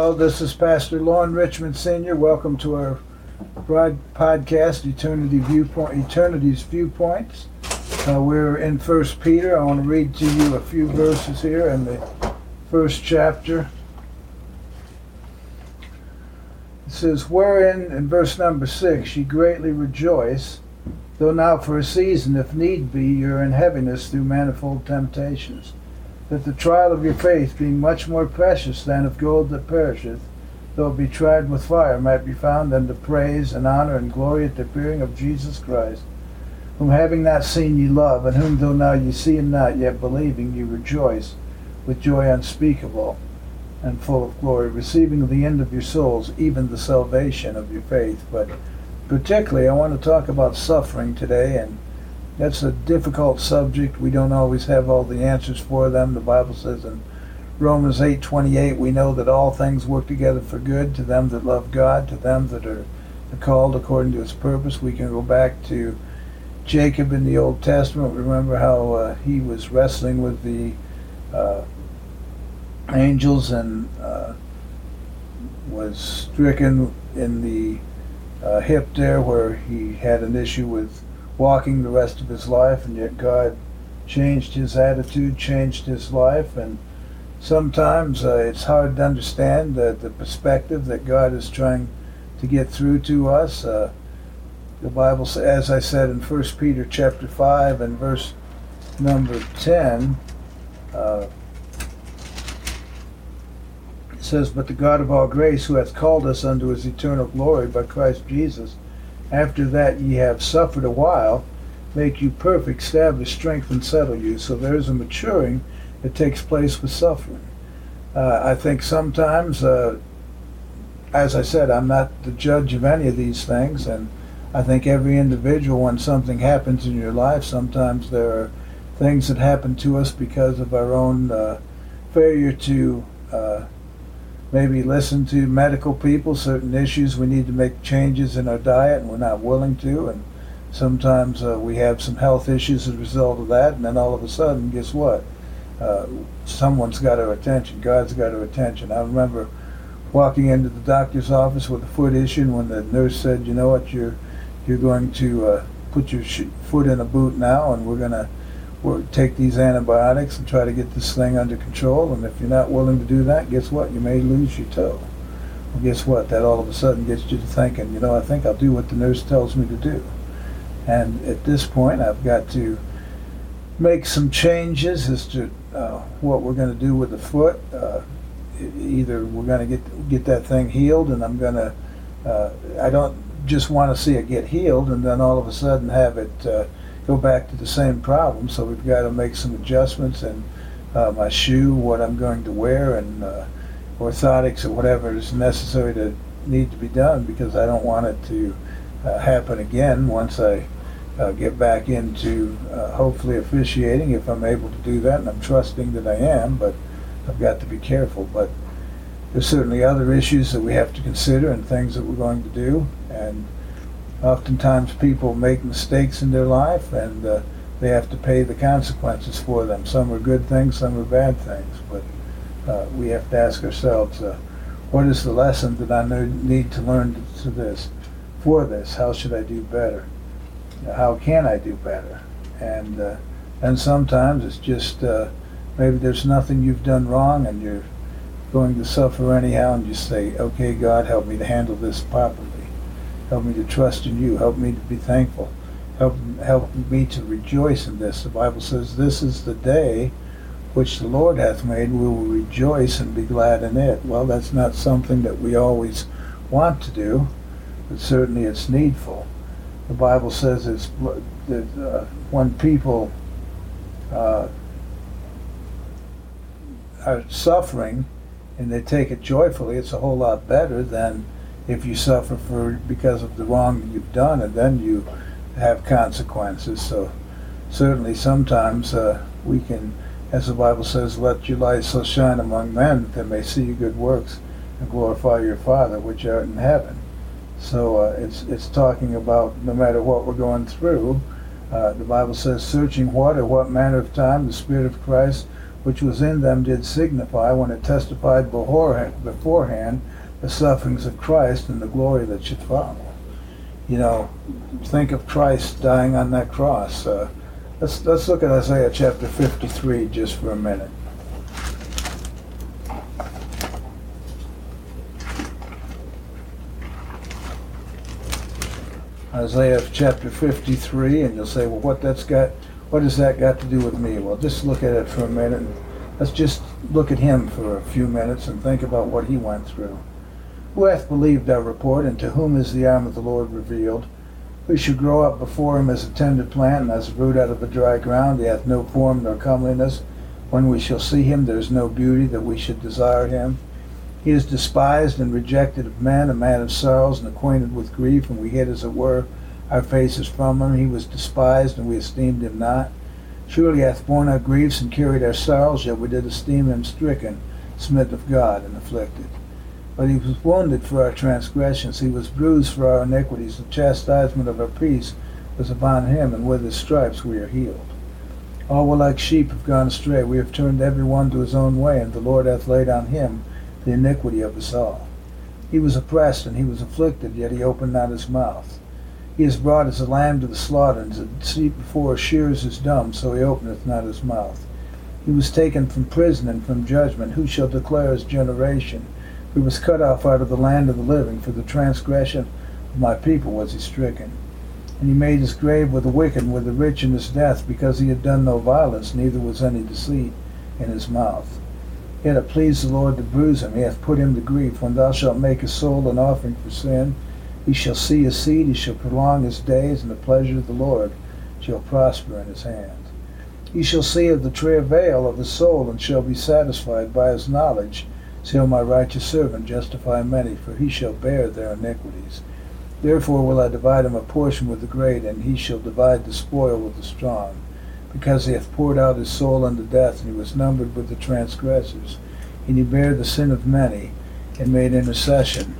Hello, this is Pastor Loren Richmond Sr. Welcome to our broad podcast, Eternity Viewpoint, Eternity's Viewpoints. Uh, we're in First Peter. I want to read to you a few verses here in the first chapter. It says, Wherein, in verse number six, ye greatly rejoice, though now for a season, if need be, you're in heaviness through manifold temptations that the trial of your faith, being much more precious than of gold that perisheth, though it be tried with fire, might be found unto praise and honor and glory at the appearing of Jesus Christ, whom having not seen ye love, and whom though now ye see him not, yet believing ye rejoice with joy unspeakable and full of glory, receiving the end of your souls, even the salvation of your faith. But particularly, I want to talk about suffering today and that's a difficult subject. We don't always have all the answers for them. The Bible says in Romans 8:28, we know that all things work together for good to them that love God, to them that are called according to His purpose. We can go back to Jacob in the Old Testament. Remember how uh, he was wrestling with the uh, angels and uh, was stricken in the uh, hip there, where he had an issue with walking the rest of his life, and yet God changed his attitude, changed his life, and sometimes uh, it's hard to understand the, the perspective that God is trying to get through to us. Uh, the Bible, as I said in 1 Peter chapter 5 and verse number 10, uh, it says, But the God of all grace, who hath called us unto his eternal glory by Christ Jesus, after that ye have suffered a while, make you perfect, establish, strengthen, settle you. So there's a maturing that takes place with suffering. Uh, I think sometimes, uh, as I said, I'm not the judge of any of these things, and I think every individual, when something happens in your life, sometimes there are things that happen to us because of our own uh, failure to uh, maybe listen to medical people, certain issues we need to make changes in our diet and we're not willing to. And sometimes uh, we have some health issues as a result of that. And then all of a sudden, guess what? Uh, someone's got our attention. God's got our attention. I remember walking into the doctor's office with a foot issue and when the nurse said, you know what, you're, you're going to uh, put your sh- foot in a boot now and we're going to take these antibiotics and try to get this thing under control. And if you're not willing to do that, guess what? You may lose your toe. Well, guess what? That all of a sudden gets you to thinking, you know, I think I'll do what the nurse tells me to do. And at this point, I've got to make some changes as to uh, what we're going to do with the foot. Uh, either we're going to get get that thing healed, and I'm going to. Uh, I don't just want to see it get healed, and then all of a sudden have it uh, go back to the same problem. So we've got to make some adjustments in uh, my shoe, what I'm going to wear, and uh, orthotics or whatever is necessary to need to be done because I don't want it to uh, happen again once I uh, get back into uh, hopefully officiating if I'm able to do that, and I'm trusting that I am, but I've got to be careful. But there's certainly other issues that we have to consider and things that we're going to do, and oftentimes people make mistakes in their life and uh, they have to pay the consequences for them. Some are good things, some are bad things, but uh, we have to ask ourselves, uh, what is the lesson that I need to learn to this, for this? How should I do better? How can I do better? And uh, and sometimes it's just uh, maybe there's nothing you've done wrong and you're going to suffer anyhow, and you say, okay, God, help me to handle this properly. Help me to trust in you. Help me to be thankful. Help, help me to rejoice in this. The Bible says, This is the day which the Lord hath made. We will rejoice and be glad in it. Well, that's not something that we always want to do, but certainly it's needful. The Bible says it's that uh, when people uh, are suffering and they take it joyfully, it's a whole lot better than if you suffer for because of the wrong that you've done and then you have consequences. So certainly sometimes uh, we can, as the Bible says, let your light so shine among men that they may see your good works and glorify your Father which art in heaven. So uh, it's it's talking about no matter what we're going through. Uh, the Bible says, searching what or what manner of time the Spirit of Christ which was in them did signify when it testified beforehand the sufferings of Christ and the glory that should follow. You know, think of Christ dying on that cross. Uh, let's let's look at Isaiah chapter 53 just for a minute. Isaiah chapter 53, and you'll say, well, what that's got, what has that got to do with me? Well, just look at it for a minute. And let's just look at him for a few minutes and think about what he went through. Who hath believed our report, and to whom is the arm of the Lord revealed? We should grow up before him as a tender plant, and as a root out of a dry ground. He hath no form nor comeliness. When we shall see him, there is no beauty that we should desire him. He is despised and rejected of men, a man of sorrows and acquainted with grief, and we hid, as it were, our faces from him. He was despised, and we esteemed him not. Surely he hath borne our griefs and carried our sorrows, yet we did esteem him stricken, smitten of God, and afflicted. But he was wounded for our transgressions, he was bruised for our iniquities. The chastisement of our peace was upon him, and with his stripes we are healed. All were like sheep have gone astray. We have turned every one to his own way, and the Lord hath laid on him the iniquity of us all. He was oppressed and he was afflicted, yet he opened not his mouth. He is brought as a lamb to the slaughter, and the sheep before shears is dumb, so he openeth not his mouth. He was taken from prison and from judgment. Who shall declare his generation? He was cut off out of the land of the living. For the transgression of my people was he stricken. And he made his grave with the wicked and with the rich in his death, because he had done no violence, neither was any deceit in his mouth. Yet it pleased the Lord to bruise him. He hath put him to grief. When thou shalt make his soul an offering for sin, he shall see his seed, he shall prolong his days, and the pleasure of the Lord shall prosper in his hand. He shall see of the travail of his soul, and shall be satisfied by his knowledge. Shall my righteous servant justify many, for he shall bear their iniquities. Therefore will I divide him a portion with the great, and he shall divide the spoil with the strong because he hath poured out his soul unto death, and he was numbered with the transgressors. And he bare the sin of many, and made intercession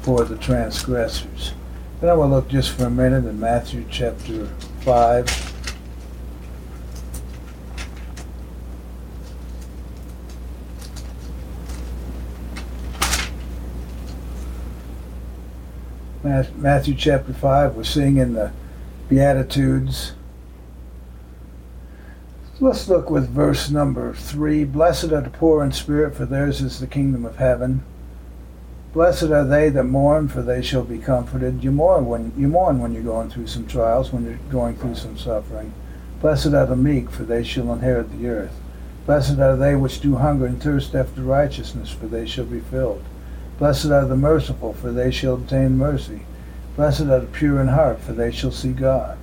for the transgressors. Then I will look just for a minute in Matthew chapter 5. Matthew chapter 5, we're seeing in the Beatitudes Let's look with verse number three. Blessed are the poor in spirit, for theirs is the kingdom of heaven. Blessed are they that mourn, for they shall be comforted. You mourn when you mourn when you're going through some trials, when you're going through some suffering. Blessed are the meek, for they shall inherit the earth. Blessed are they which do hunger and thirst after righteousness, for they shall be filled. Blessed are the merciful, for they shall obtain mercy. Blessed are the pure in heart, for they shall see God.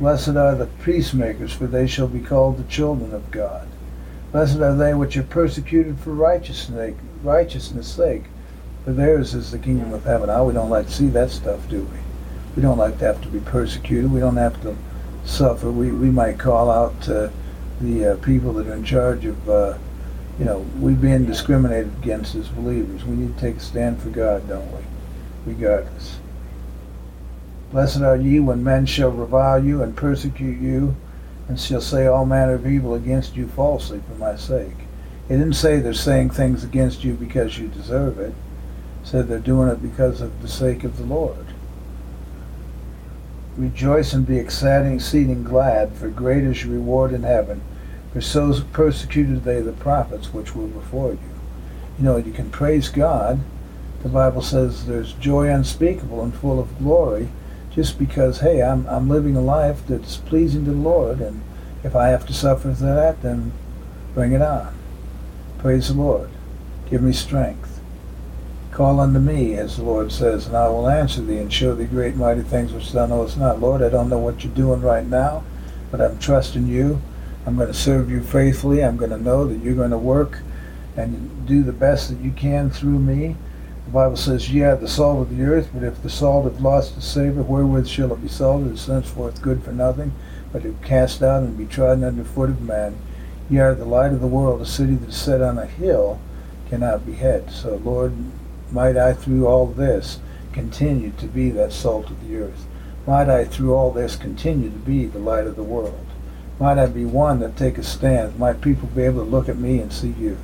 Blessed are the peacemakers, for they shall be called the children of God. Blessed are they which are persecuted for righteousness' sake, for theirs is the kingdom of heaven. Oh, we don't like to see that stuff, do we? We don't like to have to be persecuted. We don't have to suffer. We, we might call out to the uh, people that are in charge of, uh, you know, we being discriminated against as believers. We need to take a stand for God, don't we? Regardless. Blessed are ye when men shall revile you and persecute you, and shall say all manner of evil against you falsely for my sake. It didn't say they're saying things against you because you deserve it. it said they're doing it because of the sake of the Lord. Rejoice and be exceeding glad, for great is your reward in heaven. For so persecuted they the prophets which were before you. You know, you can praise God. The Bible says there's joy unspeakable and full of glory just because, hey, I'm, I'm living a life that's pleasing to the Lord, and if I have to suffer for that, then bring it on. Praise the Lord. Give me strength. Call unto me, as the Lord says, and I will answer thee and show thee great mighty things which thou knowest not. Lord, I don't know what you're doing right now, but I'm trusting you. I'm going to serve you faithfully. I'm going to know that you're going to work and do the best that you can through me. The Bible says, Ye are the salt of the earth, but if the salt have lost its savor, wherewith shall it be salted? It is henceforth good for nothing, but to cast out and be trodden under foot of man. Ye are the light of the world. A city that is set on a hill cannot be hid. So, Lord, might I through all this continue to be that salt of the earth. Might I through all this continue to be the light of the world. Might I be one that take a stand. Might people be able to look at me and see you.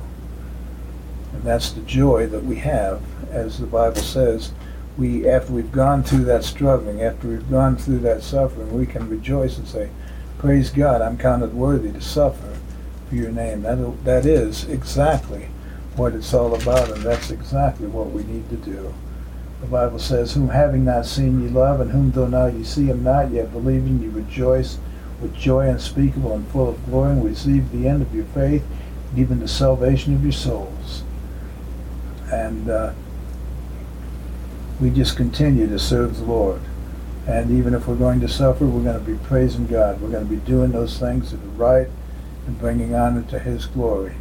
And that's the joy that we have, as the Bible says. We, after we've gone through that struggling, after we've gone through that suffering, we can rejoice and say, Praise God, I'm counted worthy to suffer for your name. That, that is exactly what it's all about, and that's exactly what we need to do. The Bible says, Whom having not seen ye love, and whom though now ye see him not, yet believing ye rejoice with joy unspeakable and full of glory, and receive the end of your faith, even the salvation of your souls. And uh, we just continue to serve the Lord. And even if we're going to suffer, we're going to be praising God. We're going to be doing those things that are right and bringing honor to His glory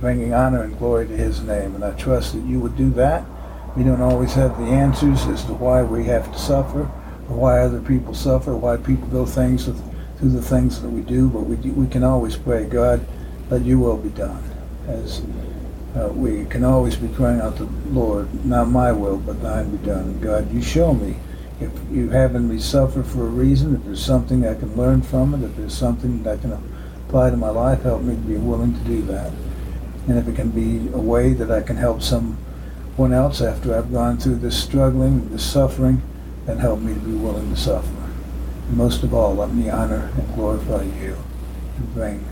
bringing honor and glory to his name. And I trust that you would do that. We don't always have the answers as to why we have to suffer why other people suffer, why people go things with, through the things that we do, but we, we can always pray, God, let your will be done. As uh, we can always be crying out to the Lord, not my will, but thine be done. God, you show me if you having me suffer for a reason, if there's something I can learn from it, if there's something that I can apply to my life, help me to be willing to do that. And if it can be a way that I can help someone else after I've gone through this struggling, this suffering, then help me to be willing to suffer. And most of all, let me honor and glorify you and bring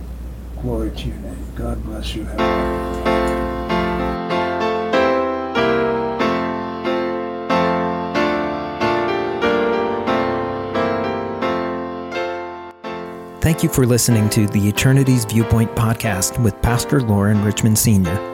glory to your name. God bless you. Thank you for listening to the Eternity's Viewpoint podcast with Pastor Lauren Richmond Sr.